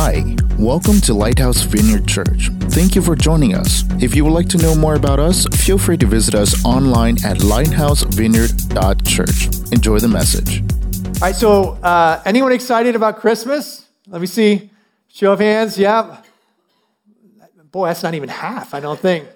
Hi, welcome to Lighthouse Vineyard Church. Thank you for joining us. If you would like to know more about us, feel free to visit us online at lighthousevineyard.church. Enjoy the message. All right, so uh, anyone excited about Christmas? Let me see. Show of hands. Yeah. Boy, that's not even half, I don't think.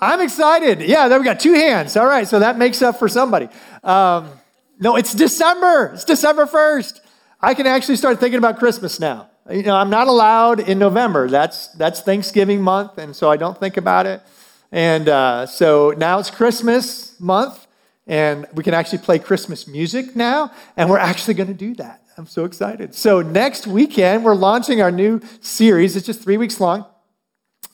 I'm excited. Yeah, there we got two hands. All right, so that makes up for somebody. Um, no, it's December. It's December 1st. I can actually start thinking about Christmas now. You know, I'm not allowed in November. That's that's Thanksgiving month, and so I don't think about it. And uh, so now it's Christmas month, and we can actually play Christmas music now, and we're actually going to do that. I'm so excited. So next weekend we're launching our new series. It's just three weeks long,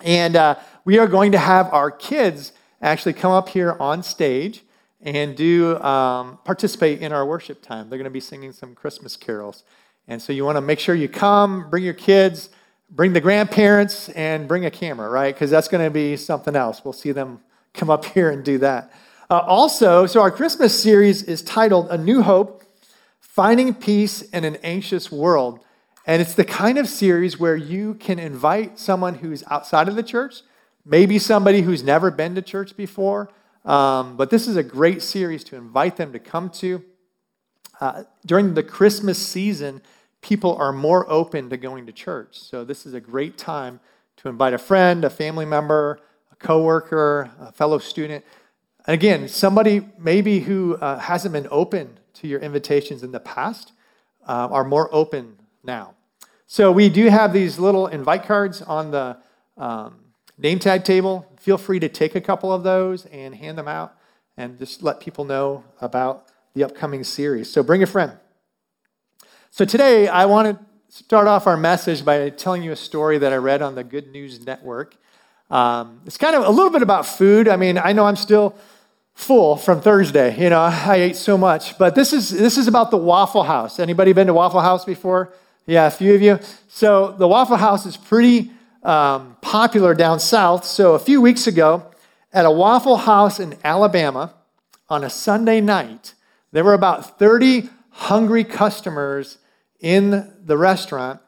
and uh, we are going to have our kids actually come up here on stage and do um, participate in our worship time. They're going to be singing some Christmas carols. And so you want to make sure you come, bring your kids, bring the grandparents, and bring a camera, right? Because that's going to be something else. We'll see them come up here and do that. Uh, also, so our Christmas series is titled A New Hope Finding Peace in an Anxious World. And it's the kind of series where you can invite someone who's outside of the church, maybe somebody who's never been to church before, um, but this is a great series to invite them to come to. Uh, during the Christmas season, people are more open to going to church. So this is a great time to invite a friend, a family member, a coworker, a fellow student. Again, somebody maybe who uh, hasn't been open to your invitations in the past uh, are more open now. So we do have these little invite cards on the um, name tag table. Feel free to take a couple of those and hand them out and just let people know about the upcoming series. So bring a friend. So today, I want to start off our message by telling you a story that I read on the Good News Network. Um, it's kind of a little bit about food. I mean, I know I'm still full from Thursday. You know, I ate so much. But this is this is about the Waffle House. Anybody been to Waffle House before? Yeah, a few of you. So the Waffle House is pretty um, popular down south. So a few weeks ago, at a Waffle House in Alabama, on a Sunday night, there were about 30 hungry customers in the restaurant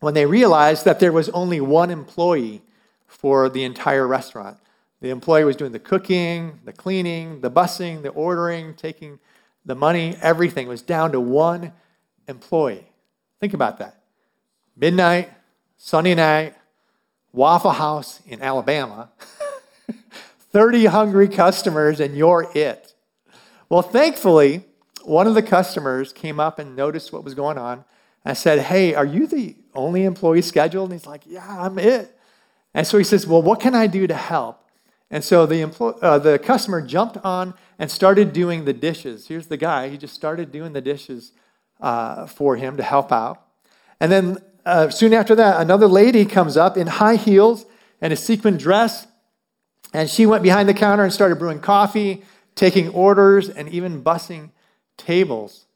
when they realized that there was only one employee for the entire restaurant. The employee was doing the cooking, the cleaning, the busing, the ordering, taking the money, everything was down to one employee. Think about that. Midnight, Sunday night, Waffle House in Alabama, 30 hungry customers, and you're it. Well, thankfully, one of the customers came up and noticed what was going on. I said, Hey, are you the only employee scheduled? And he's like, Yeah, I'm it. And so he says, Well, what can I do to help? And so the, employee, uh, the customer jumped on and started doing the dishes. Here's the guy, he just started doing the dishes uh, for him to help out. And then uh, soon after that, another lady comes up in high heels and a sequin dress, and she went behind the counter and started brewing coffee, taking orders, and even bussing tables.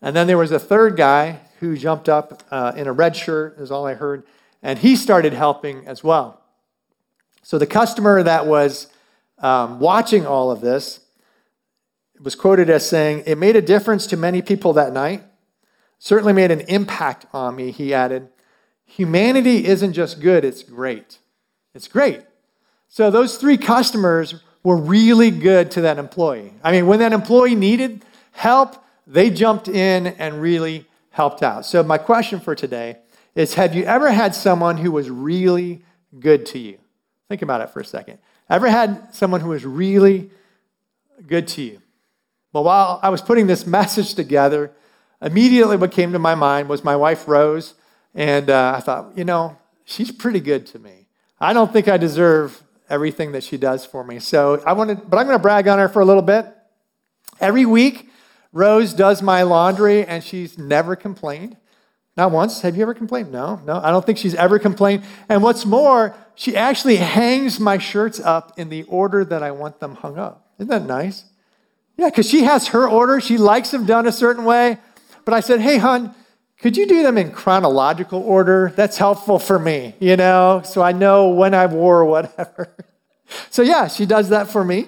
And then there was a third guy who jumped up uh, in a red shirt, is all I heard, and he started helping as well. So the customer that was um, watching all of this was quoted as saying, It made a difference to many people that night certainly made an impact on me, he added. Humanity isn't just good, it's great. It's great. So those three customers were really good to that employee. I mean, when that employee needed help, they jumped in and really helped out. So my question for today is have you ever had someone who was really good to you? Think about it for a second. Ever had someone who was really good to you? Well, while I was putting this message together, immediately what came to my mind was my wife, Rose. And uh, I thought, you know, she's pretty good to me. I don't think I deserve everything that she does for me. So I wanted, but I'm going to brag on her for a little bit. Every week, Rose does my laundry, and she's never complained. Not once. Have you ever complained? No, no. I don't think she's ever complained. And what's more, she actually hangs my shirts up in the order that I want them hung up. Isn't that nice? Yeah, because she has her order. She likes them done a certain way. But I said, hey, hon, could you do them in chronological order? That's helpful for me, you know, so I know when I wore whatever. so yeah, she does that for me.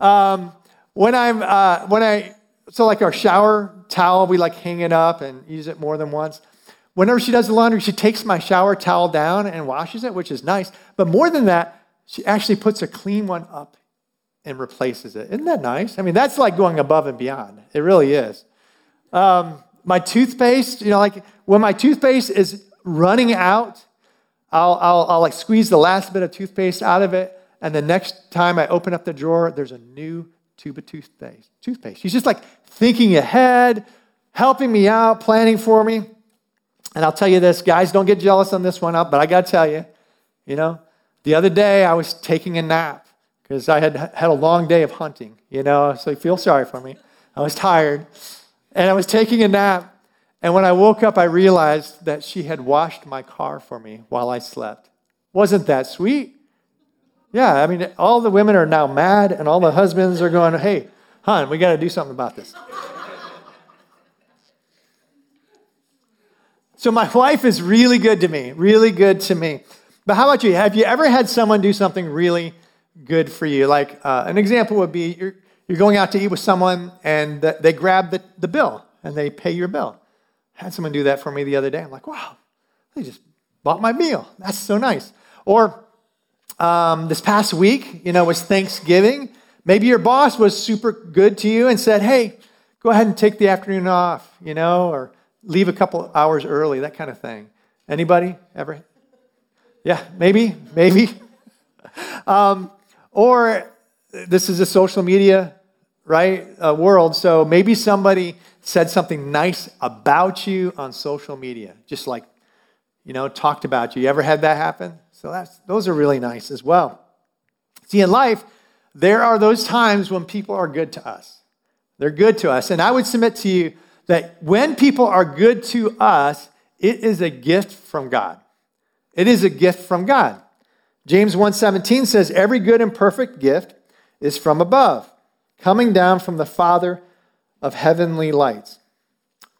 Um, when I'm, uh, when I, so like our shower towel, we like hang it up and use it more than once. Whenever she does the laundry, she takes my shower towel down and washes it, which is nice. But more than that, she actually puts a clean one up and replaces it. Isn't that nice? I mean, that's like going above and beyond. It really is. Um, my toothpaste, you know, like when my toothpaste is running out, I'll, I'll, I'll like squeeze the last bit of toothpaste out of it. And the next time I open up the drawer, there's a new tube of toothpaste. Toothpaste. She's just like thinking ahead, helping me out, planning for me. And I'll tell you this, guys, don't get jealous on this one up, but I got to tell you, you know, the other day I was taking a nap because I had had a long day of hunting, you know, so you feel sorry for me. I was tired. And I was taking a nap. And when I woke up, I realized that she had washed my car for me while I slept. Wasn't that sweet? Yeah, I mean, all the women are now mad, and all the husbands are going, hey, hon, we got to do something about this. so my wife is really good to me, really good to me. But how about you? Have you ever had someone do something really good for you? Like uh, an example would be you're, you're going out to eat with someone, and they grab the, the bill and they pay your bill. I had someone do that for me the other day. I'm like, wow, they just bought my meal. That's so nice. Or um, this past week, you know, was Thanksgiving. Maybe your boss was super good to you and said, hey, go ahead and take the afternoon off, you know, or leave a couple hours early, that kind of thing. Anybody ever? Yeah, maybe, maybe. um, or this is a social media, right, uh, world. So maybe somebody said something nice about you on social media, just like, you know, talked about you. You ever had that happen? So that's, those are really nice as well. See, in life, there are those times when people are good to us. They're good to us. And I would submit to you that when people are good to us, it is a gift from God. It is a gift from God. James 1:17 says every good and perfect gift is from above, coming down from the Father of heavenly lights.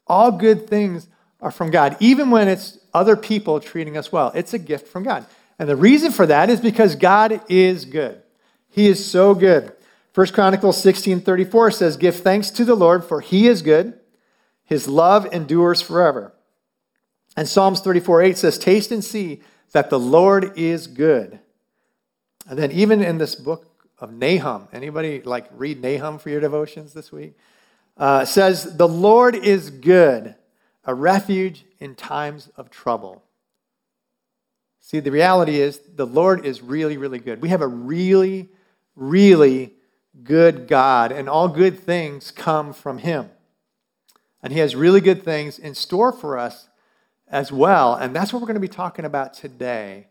All good things are from God, even when it's other people treating us well. It's a gift from God. And the reason for that is because God is good. He is so good. 1 Chronicles 16 34 says, Give thanks to the Lord, for he is good. His love endures forever. And Psalms 34 8 says, Taste and see that the Lord is good. And then even in this book of Nahum, anybody like read Nahum for your devotions this week? uh, says, The Lord is good, a refuge in times of trouble. See, the reality is the Lord is really, really good. We have a really, really good God, and all good things come from Him. And He has really good things in store for us as well. And that's what we're going to be talking about today.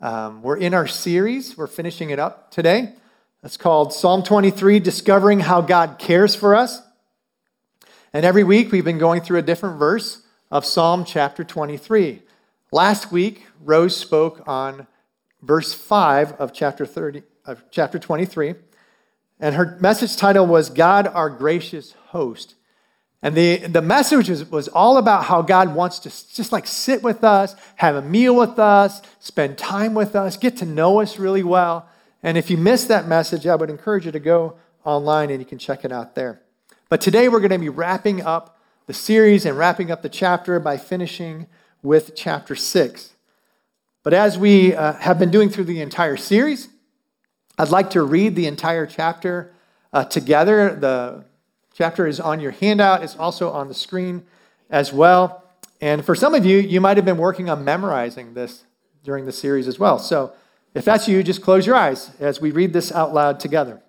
Um, we're in our series, we're finishing it up today. It's called Psalm 23 Discovering How God Cares for Us. And every week we've been going through a different verse of Psalm chapter 23. Last week, Rose spoke on verse 5 of chapter 30 of chapter 23, and her message title was God our gracious host. And the, the message was, was all about how God wants to just like sit with us, have a meal with us, spend time with us, get to know us really well. And if you missed that message, I would encourage you to go online and you can check it out there. But today we're going to be wrapping up the series and wrapping up the chapter by finishing with chapter 6. But as we uh, have been doing through the entire series, I'd like to read the entire chapter uh, together. The chapter is on your handout, it's also on the screen as well. And for some of you, you might have been working on memorizing this during the series as well. So if that's you, just close your eyes as we read this out loud together.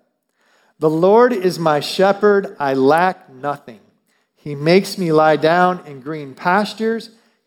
The Lord is my shepherd, I lack nothing. He makes me lie down in green pastures.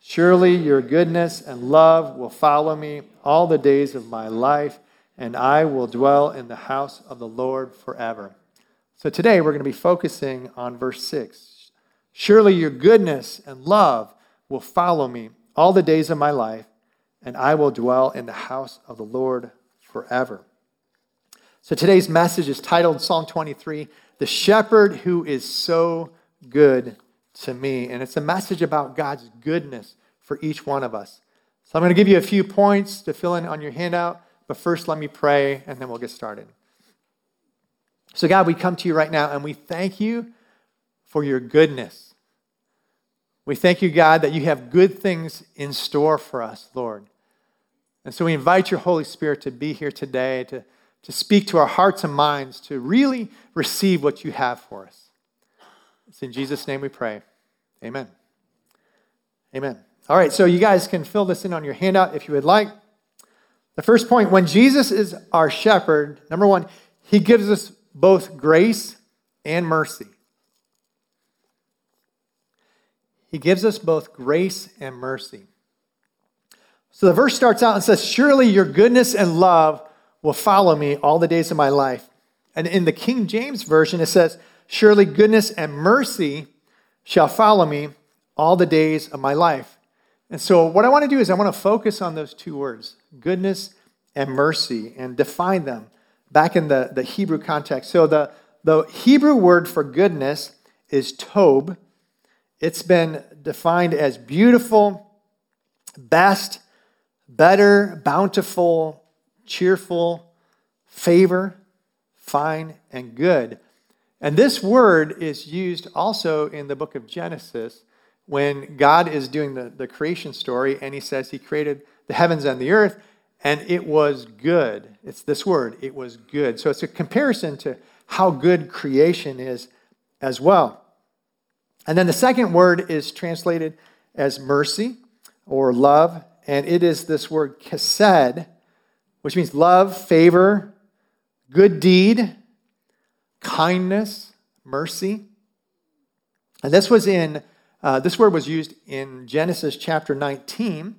Surely your goodness and love will follow me all the days of my life, and I will dwell in the house of the Lord forever. So today we're going to be focusing on verse 6. Surely your goodness and love will follow me all the days of my life, and I will dwell in the house of the Lord forever. So today's message is titled Psalm 23 The Shepherd Who Is So Good to Me. And it's a message about God's goodness for each one of us. So I'm going to give you a few points to fill in on your handout, but first let me pray and then we'll get started. So, God, we come to you right now and we thank you for your goodness. We thank you, God, that you have good things in store for us, Lord. And so we invite your Holy Spirit to be here today, to, to speak to our hearts and minds, to really receive what you have for us. It's in Jesus' name we pray. Amen. Amen. All right, so you guys can fill this in on your handout if you would like. The first point when Jesus is our shepherd, number one, he gives us both grace and mercy. He gives us both grace and mercy. So the verse starts out and says, Surely your goodness and love will follow me all the days of my life. And in the King James Version, it says, Surely goodness and mercy shall follow me all the days of my life. And so, what I want to do is, I want to focus on those two words, goodness and mercy, and define them back in the, the Hebrew context. So, the, the Hebrew word for goodness is tob. It's been defined as beautiful, best, better, bountiful, cheerful, favor, fine, and good. And this word is used also in the book of Genesis when God is doing the, the creation story and he says he created the heavens and the earth and it was good. It's this word, it was good. So it's a comparison to how good creation is as well. And then the second word is translated as mercy or love and it is this word chesed, which means love, favor, good deed, kindness, mercy. And this was in uh, this word was used in Genesis chapter 19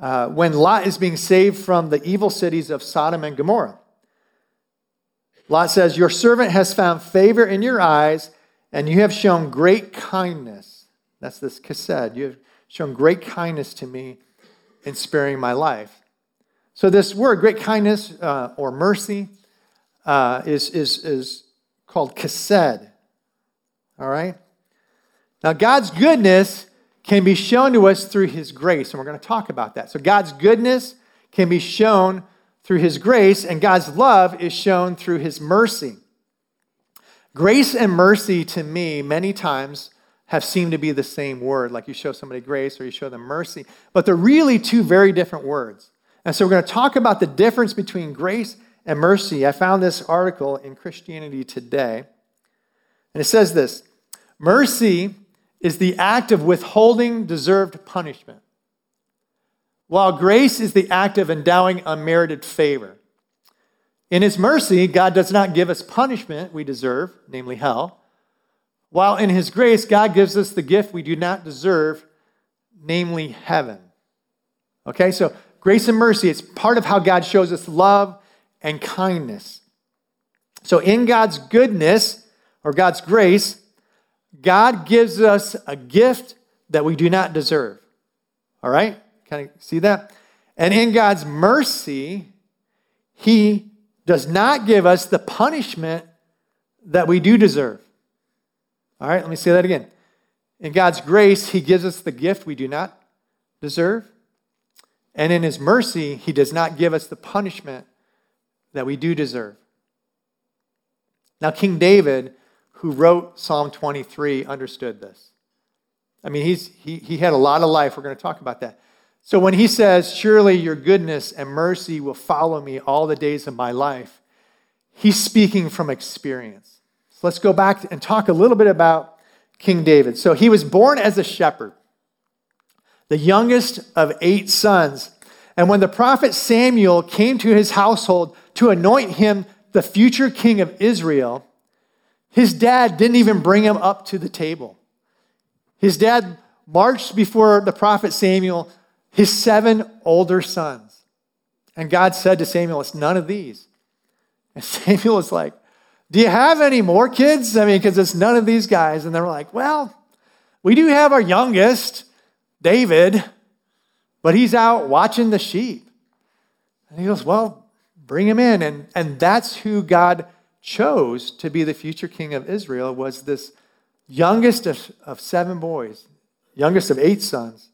uh, when Lot is being saved from the evil cities of Sodom and Gomorrah. Lot says, Your servant has found favor in your eyes, and you have shown great kindness. That's this chesed. You have shown great kindness to me in sparing my life. So, this word, great kindness uh, or mercy, uh, is, is, is called chesed. All right? Now, God's goodness can be shown to us through His grace, and we're going to talk about that. So, God's goodness can be shown through His grace, and God's love is shown through His mercy. Grace and mercy to me, many times, have seemed to be the same word, like you show somebody grace or you show them mercy, but they're really two very different words. And so we're going to talk about the difference between grace and mercy. I found this article in Christianity Today, and it says this Mercy is the act of withholding deserved punishment, while grace is the act of endowing unmerited favor. In His mercy, God does not give us punishment we deserve, namely hell while in His grace, God gives us the gift we do not deserve, namely heaven. Okay, so grace and mercy, it's part of how God shows us love and kindness. So, in God's goodness or God's grace, God gives us a gift that we do not deserve. All right? Kind of see that? And in God's mercy, He does not give us the punishment that we do deserve. All right, let me say that again. In God's grace, He gives us the gift we do not deserve. And in His mercy, He does not give us the punishment that we do deserve. Now, King David, who wrote Psalm 23, understood this. I mean, he's, he, he had a lot of life. We're going to talk about that. So when he says, Surely your goodness and mercy will follow me all the days of my life, he's speaking from experience. So let's go back and talk a little bit about King David. So he was born as a shepherd, the youngest of eight sons. And when the prophet Samuel came to his household to anoint him the future king of Israel, his dad didn't even bring him up to the table. His dad marched before the prophet Samuel, his seven older sons. And God said to Samuel, It's none of these. And Samuel was like, do you have any more kids? I mean, because it's none of these guys. And they were like, Well, we do have our youngest, David. but he's out watching the sheep. And he goes, Well, bring him in. And, and that's who God chose to be the future king of Israel was this youngest of, of seven boys, youngest of eight sons,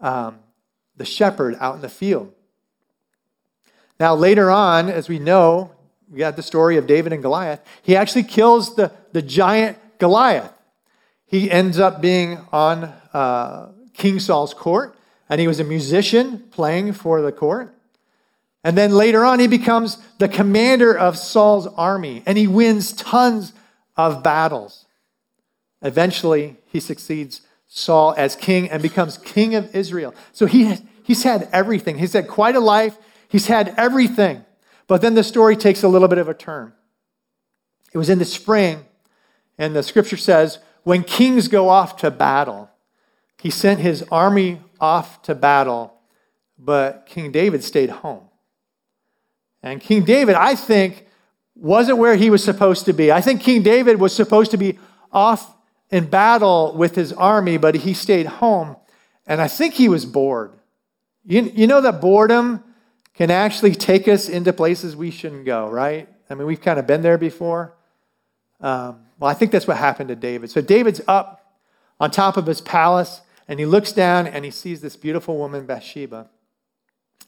um, the shepherd out in the field. Now, later on, as we know, we got the story of David and Goliath. He actually kills the, the giant Goliath. He ends up being on uh, King Saul's court, and he was a musician playing for the court. And then later on, he becomes the commander of Saul's army, and he wins tons of battles. Eventually, he succeeds Saul as king and becomes king of Israel. So he, he's had everything. He's had quite a life. He's had everything. But then the story takes a little bit of a turn. It was in the spring, and the scripture says, when kings go off to battle, he sent his army off to battle, but King David stayed home. And King David, I think, wasn't where he was supposed to be. I think King David was supposed to be off in battle with his army, but he stayed home. And I think he was bored. You, you know that boredom can actually take us into places we shouldn't go, right? I mean, we've kind of been there before. Um, well, I think that's what happened to David. So David's up on top of his palace, and he looks down and he sees this beautiful woman, Bathsheba.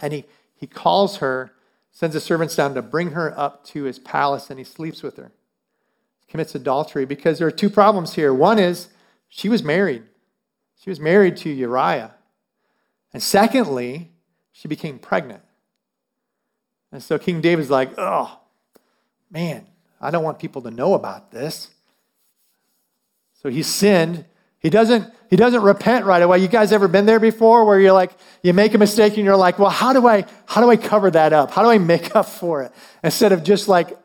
And he, he calls her, sends the servants down to bring her up to his palace, and he sleeps with her. Commits adultery because there are two problems here. One is she was married, she was married to Uriah. And secondly, she became pregnant. And so King David's like, oh, man, I don't want people to know about this. So he sinned. He doesn't, he doesn't repent right away. You guys ever been there before where you're like, you make a mistake and you're like, well, how do I, how do I cover that up? How do I make up for it? Instead of just like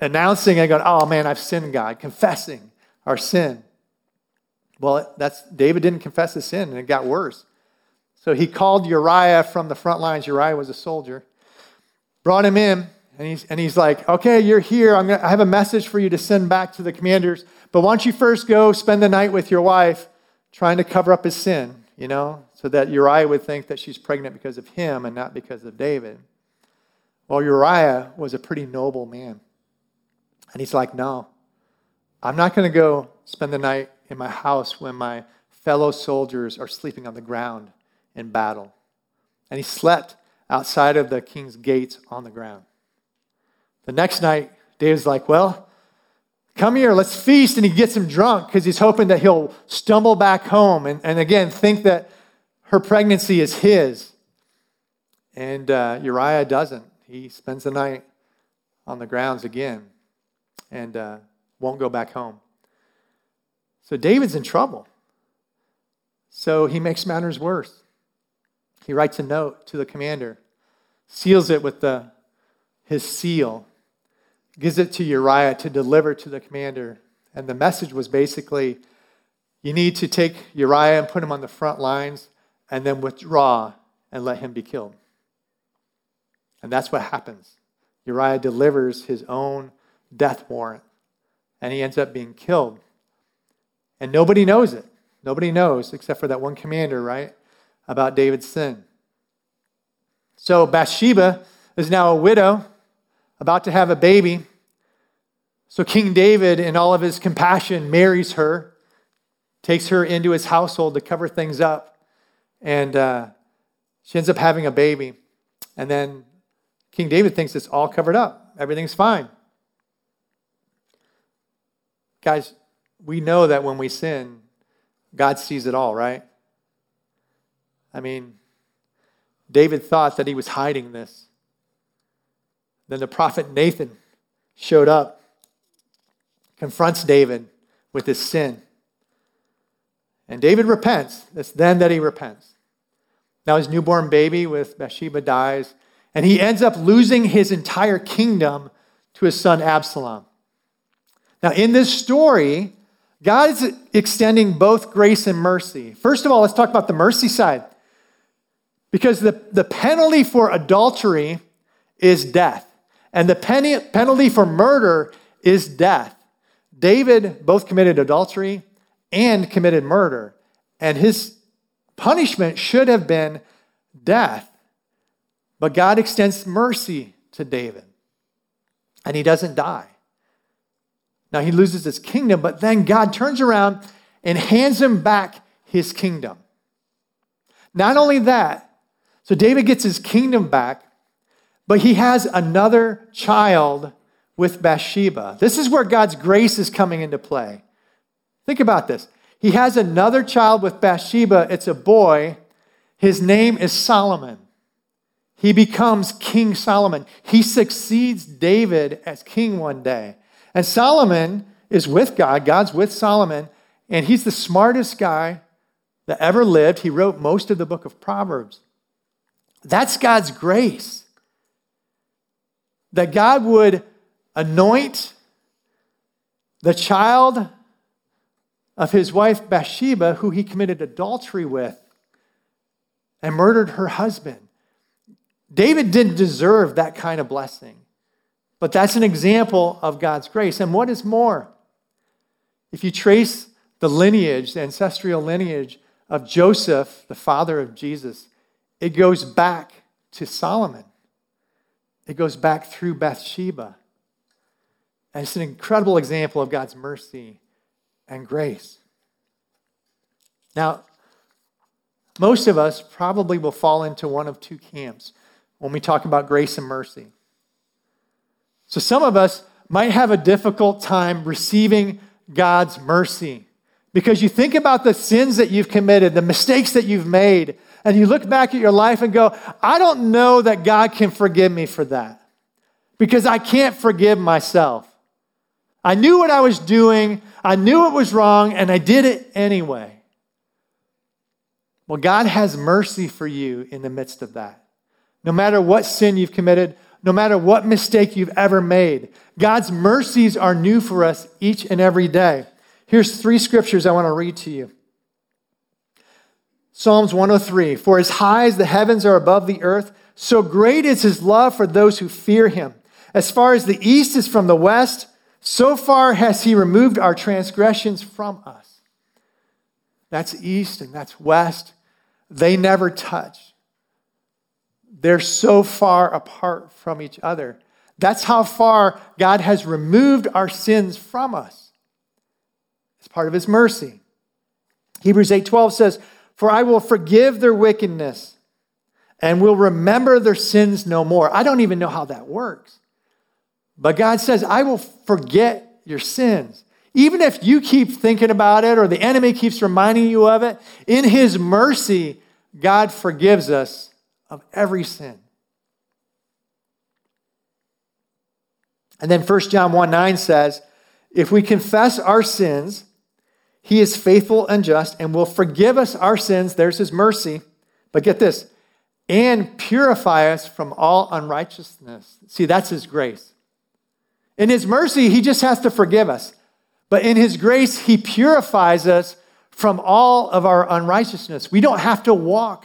announcing and going, oh man, I've sinned, God, confessing our sin. Well, that's David didn't confess his sin and it got worse. So he called Uriah from the front lines. Uriah was a soldier brought him in, and he's, and he's like, okay, you're here. I'm gonna, I have a message for you to send back to the commanders. But why don't you first go spend the night with your wife trying to cover up his sin, you know, so that Uriah would think that she's pregnant because of him and not because of David. Well, Uriah was a pretty noble man. And he's like, no, I'm not going to go spend the night in my house when my fellow soldiers are sleeping on the ground in battle. And he slept outside of the king's gates on the ground. The next night, David's like, Well, come here, let's feast. And he gets him drunk because he's hoping that he'll stumble back home and, and again think that her pregnancy is his. And uh, Uriah doesn't. He spends the night on the grounds again and uh, won't go back home. So David's in trouble. So he makes matters worse. He writes a note to the commander, seals it with the, his seal, gives it to Uriah to deliver to the commander. And the message was basically you need to take Uriah and put him on the front lines and then withdraw and let him be killed. And that's what happens. Uriah delivers his own death warrant and he ends up being killed. And nobody knows it. Nobody knows except for that one commander, right? about David's sin. So Bathsheba is now a widow, about to have a baby. So King David, in all of his compassion, marries her, takes her into his household to cover things up, and uh, she ends up having a baby. And then King David thinks it's all covered up, everything's fine. Guys, we know that when we sin, God sees it all, right? I mean, David thought that he was hiding this. Then the prophet Nathan showed up, confronts David with his sin. And David repents. It's then that he repents. Now his newborn baby with Bathsheba dies, and he ends up losing his entire kingdom to his son Absalom. Now, in this story, God is extending both grace and mercy. First of all, let's talk about the mercy side. Because the, the penalty for adultery is death, and the penalty for murder is death. David both committed adultery and committed murder, and his punishment should have been death. But God extends mercy to David, and he doesn't die. Now he loses his kingdom, but then God turns around and hands him back his kingdom. Not only that, so David gets his kingdom back, but he has another child with Bathsheba. This is where God's grace is coming into play. Think about this. He has another child with Bathsheba. It's a boy. His name is Solomon. He becomes King Solomon. He succeeds David as king one day. And Solomon is with God. God's with Solomon. And he's the smartest guy that ever lived. He wrote most of the book of Proverbs. That's God's grace. That God would anoint the child of his wife Bathsheba, who he committed adultery with and murdered her husband. David didn't deserve that kind of blessing, but that's an example of God's grace. And what is more, if you trace the lineage, the ancestral lineage of Joseph, the father of Jesus, it goes back to Solomon. It goes back through Bathsheba. And it's an incredible example of God's mercy and grace. Now, most of us probably will fall into one of two camps when we talk about grace and mercy. So, some of us might have a difficult time receiving God's mercy because you think about the sins that you've committed, the mistakes that you've made, and you look back at your life and go, I don't know that God can forgive me for that because I can't forgive myself. I knew what I was doing, I knew it was wrong, and I did it anyway. Well, God has mercy for you in the midst of that. No matter what sin you've committed, no matter what mistake you've ever made, God's mercies are new for us each and every day. Here's three scriptures I want to read to you. Psalms 103 For as high as the heavens are above the earth, so great is his love for those who fear him. As far as the east is from the west, so far has he removed our transgressions from us. That's east and that's west. They never touch. They're so far apart from each other. That's how far God has removed our sins from us. It's part of his mercy. Hebrews 8:12 says, "For I will forgive their wickedness and will remember their sins no more." I don't even know how that works. But God says, I will forget your sins. Even if you keep thinking about it or the enemy keeps reminding you of it, in his mercy, God forgives us of every sin. And then 1 John 1 9 says, If we confess our sins, he is faithful and just and will forgive us our sins. There's his mercy. But get this, and purify us from all unrighteousness. See, that's his grace. In His mercy, He just has to forgive us. But in His grace, He purifies us from all of our unrighteousness. We don't have to walk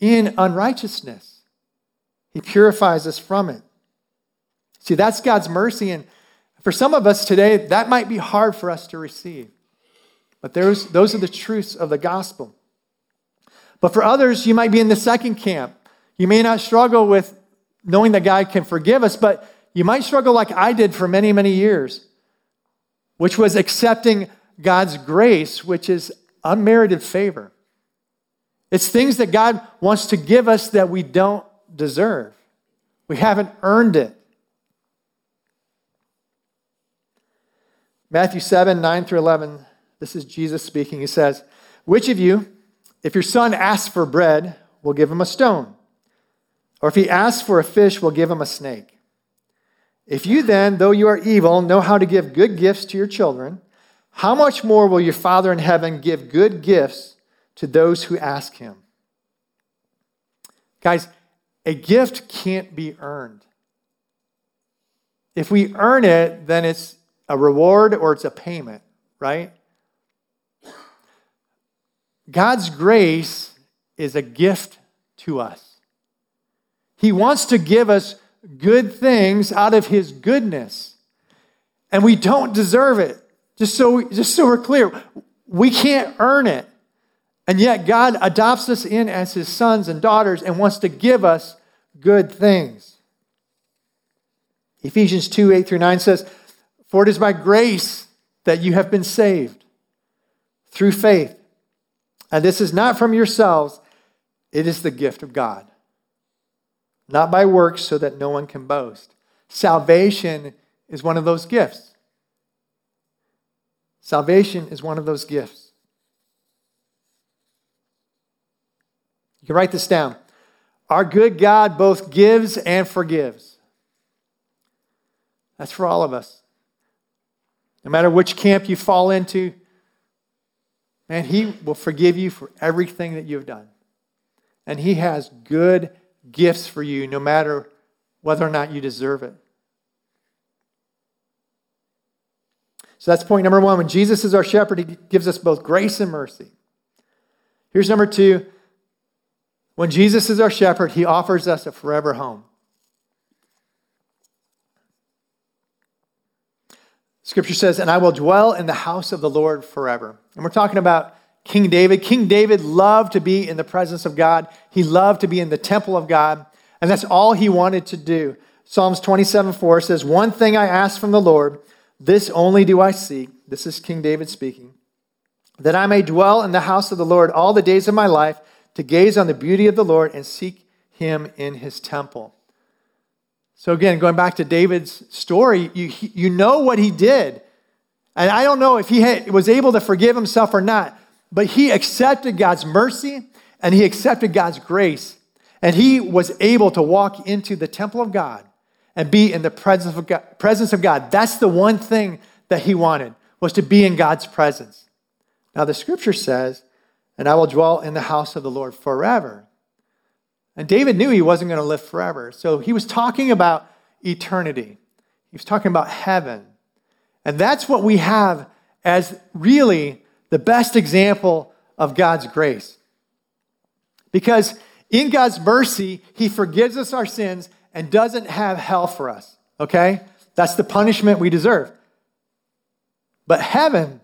in unrighteousness, He purifies us from it. See, that's God's mercy. And for some of us today, that might be hard for us to receive. But those, those are the truths of the gospel. But for others, you might be in the second camp. You may not struggle with knowing that God can forgive us, but you might struggle like I did for many, many years, which was accepting God's grace, which is unmerited favor. It's things that God wants to give us that we don't deserve. We haven't earned it. Matthew 7, 9 through 11, this is Jesus speaking. He says, Which of you, if your son asks for bread, will give him a stone? Or if he asks for a fish, will give him a snake? If you then, though you are evil, know how to give good gifts to your children, how much more will your Father in heaven give good gifts to those who ask him? Guys, a gift can't be earned. If we earn it, then it's a reward or it's a payment, right? God's grace is a gift to us. He wants to give us good things out of his goodness. And we don't deserve it. Just so, just so we're clear, we can't earn it. And yet, God adopts us in as his sons and daughters and wants to give us good things. Ephesians 2 8 through 9 says, For it is by grace that you have been saved through faith. And this is not from yourselves, it is the gift of God. Not by works, so that no one can boast. Salvation is one of those gifts. Salvation is one of those gifts. You can write this down. Our good God both gives and forgives. That's for all of us. No matter which camp you fall into, man, He will forgive you for everything that you've done. And He has good gifts for you, no matter whether or not you deserve it. So that's point number one. When Jesus is our shepherd, He gives us both grace and mercy. Here's number two when Jesus is our shepherd, he offers us a forever home. Scripture says, And I will dwell in the house of the Lord forever. And we're talking about King David. King David loved to be in the presence of God, he loved to be in the temple of God, and that's all he wanted to do. Psalms 27 4 says, One thing I ask from the Lord, this only do I seek. This is King David speaking, that I may dwell in the house of the Lord all the days of my life to gaze on the beauty of the Lord and seek him in his temple. So, again, going back to David's story, you, you know what he did. And I don't know if he had, was able to forgive himself or not, but he accepted God's mercy and he accepted God's grace. And he was able to walk into the temple of God and be in the presence of God. Presence of God. That's the one thing that he wanted, was to be in God's presence. Now, the scripture says and I will dwell in the house of the Lord forever. And David knew he wasn't going to live forever. So he was talking about eternity, he was talking about heaven. And that's what we have as really the best example of God's grace. Because in God's mercy, he forgives us our sins and doesn't have hell for us. Okay? That's the punishment we deserve. But heaven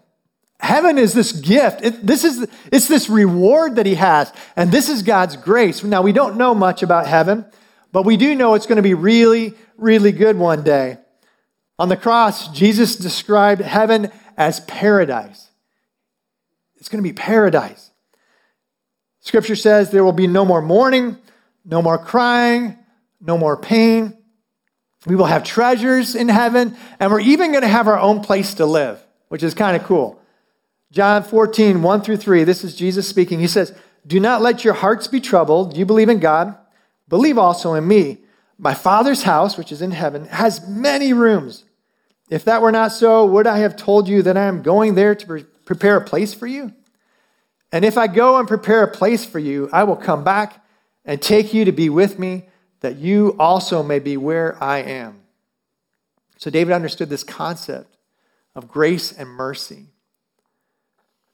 Heaven is this gift. It, this is, it's this reward that he has. And this is God's grace. Now, we don't know much about heaven, but we do know it's going to be really, really good one day. On the cross, Jesus described heaven as paradise. It's going to be paradise. Scripture says there will be no more mourning, no more crying, no more pain. We will have treasures in heaven, and we're even going to have our own place to live, which is kind of cool. John 14, 1 through 3, this is Jesus speaking. He says, Do not let your hearts be troubled. You believe in God, believe also in me. My Father's house, which is in heaven, has many rooms. If that were not so, would I have told you that I am going there to prepare a place for you? And if I go and prepare a place for you, I will come back and take you to be with me, that you also may be where I am. So David understood this concept of grace and mercy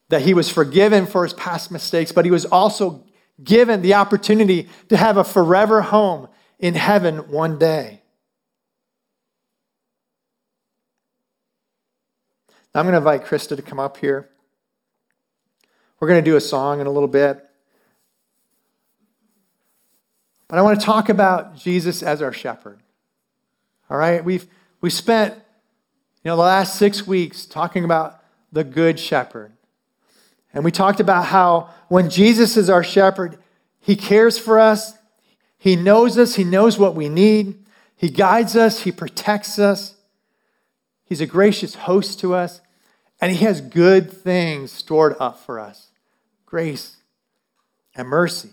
that he was forgiven for his past mistakes, but he was also given the opportunity to have a forever home in heaven one day. Now I'm going to invite Krista to come up here. We're going to do a song in a little bit. But I want to talk about Jesus as our shepherd. All right? We've we spent you know the last 6 weeks talking about the good shepherd. And we talked about how when Jesus is our shepherd, he cares for us, he knows us, he knows what we need, he guides us, he protects us, he's a gracious host to us, and he has good things stored up for us grace and mercy.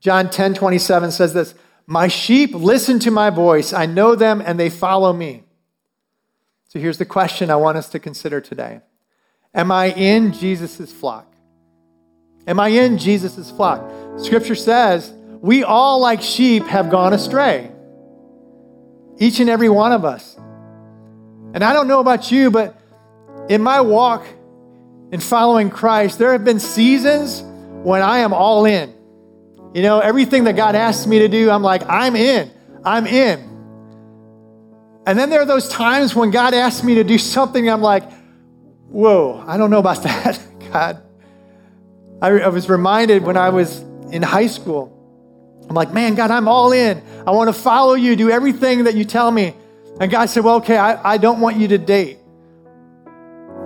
John 10 27 says this My sheep listen to my voice. I know them and they follow me. So here's the question I want us to consider today Am I in Jesus' flock? Am I in Jesus' flock? Scripture says, we all, like sheep, have gone astray. Each and every one of us. And I don't know about you, but in my walk in following Christ, there have been seasons when I am all in. You know, everything that God asks me to do, I'm like, I'm in. I'm in. And then there are those times when God asks me to do something, I'm like, whoa, I don't know about that. God. I, I was reminded when I was in high school. I'm like, man, God, I'm all in. I want to follow you, do everything that you tell me. And God said, well, okay, I, I don't want you to date.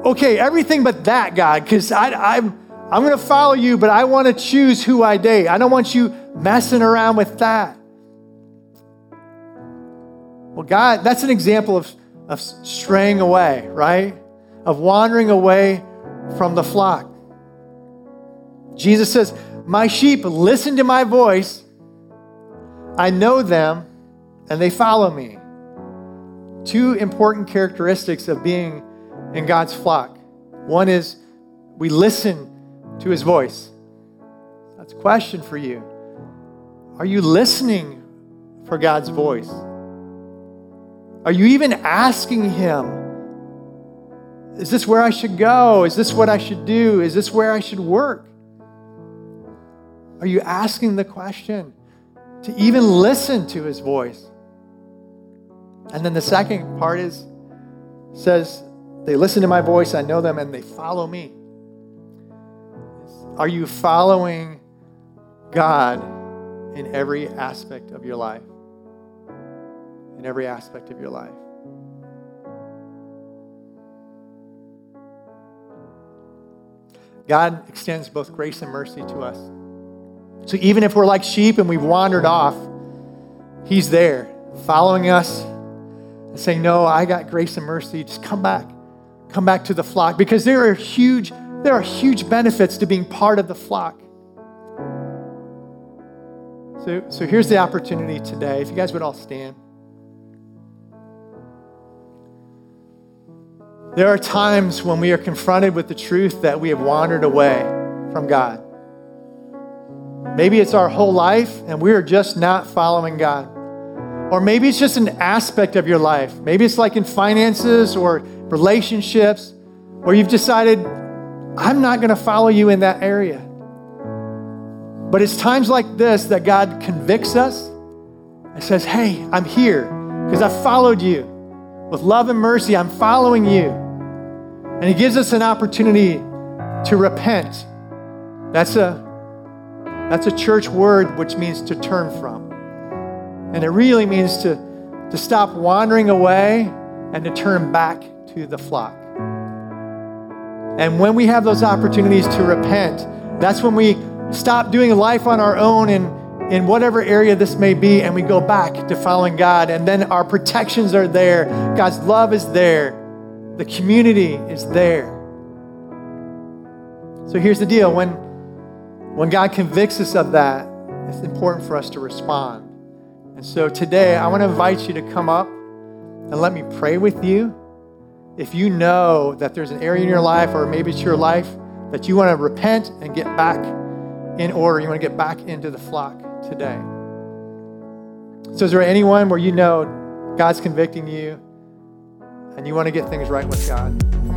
Okay, everything but that, God, because I'm, I'm going to follow you, but I want to choose who I date. I don't want you messing around with that. Well, God, that's an example of, of straying away, right? Of wandering away from the flock. Jesus says, My sheep listen to my voice. I know them, and they follow me. Two important characteristics of being in God's flock. One is we listen to his voice. That's a question for you. Are you listening for God's voice? Are you even asking him, is this where I should go? Is this what I should do? Is this where I should work? Are you asking the question to even listen to his voice? And then the second part is says, they listen to my voice, I know them, and they follow me. Are you following God in every aspect of your life? In every aspect of your life. God extends both grace and mercy to us. So even if we're like sheep and we've wandered off, He's there following us and saying, No, I got grace and mercy. Just come back. Come back to the flock because there are huge, there are huge benefits to being part of the flock. So, so here's the opportunity today. If you guys would all stand. There are times when we are confronted with the truth that we have wandered away from God. Maybe it's our whole life and we are just not following God. Or maybe it's just an aspect of your life. Maybe it's like in finances or relationships where you've decided, I'm not going to follow you in that area. But it's times like this that God convicts us and says, Hey, I'm here because I followed you. With love and mercy, I'm following you. And he gives us an opportunity to repent. That's a that's a church word which means to turn from. And it really means to, to stop wandering away and to turn back to the flock. And when we have those opportunities to repent, that's when we stop doing life on our own in, in whatever area this may be, and we go back to following God. And then our protections are there, God's love is there, the community is there. So here's the deal when, when God convicts us of that, it's important for us to respond. And so today, I want to invite you to come up and let me pray with you. If you know that there's an area in your life, or maybe it's your life, that you want to repent and get back in order, you want to get back into the flock today. So, is there anyone where you know God's convicting you? and you want to get things right with God.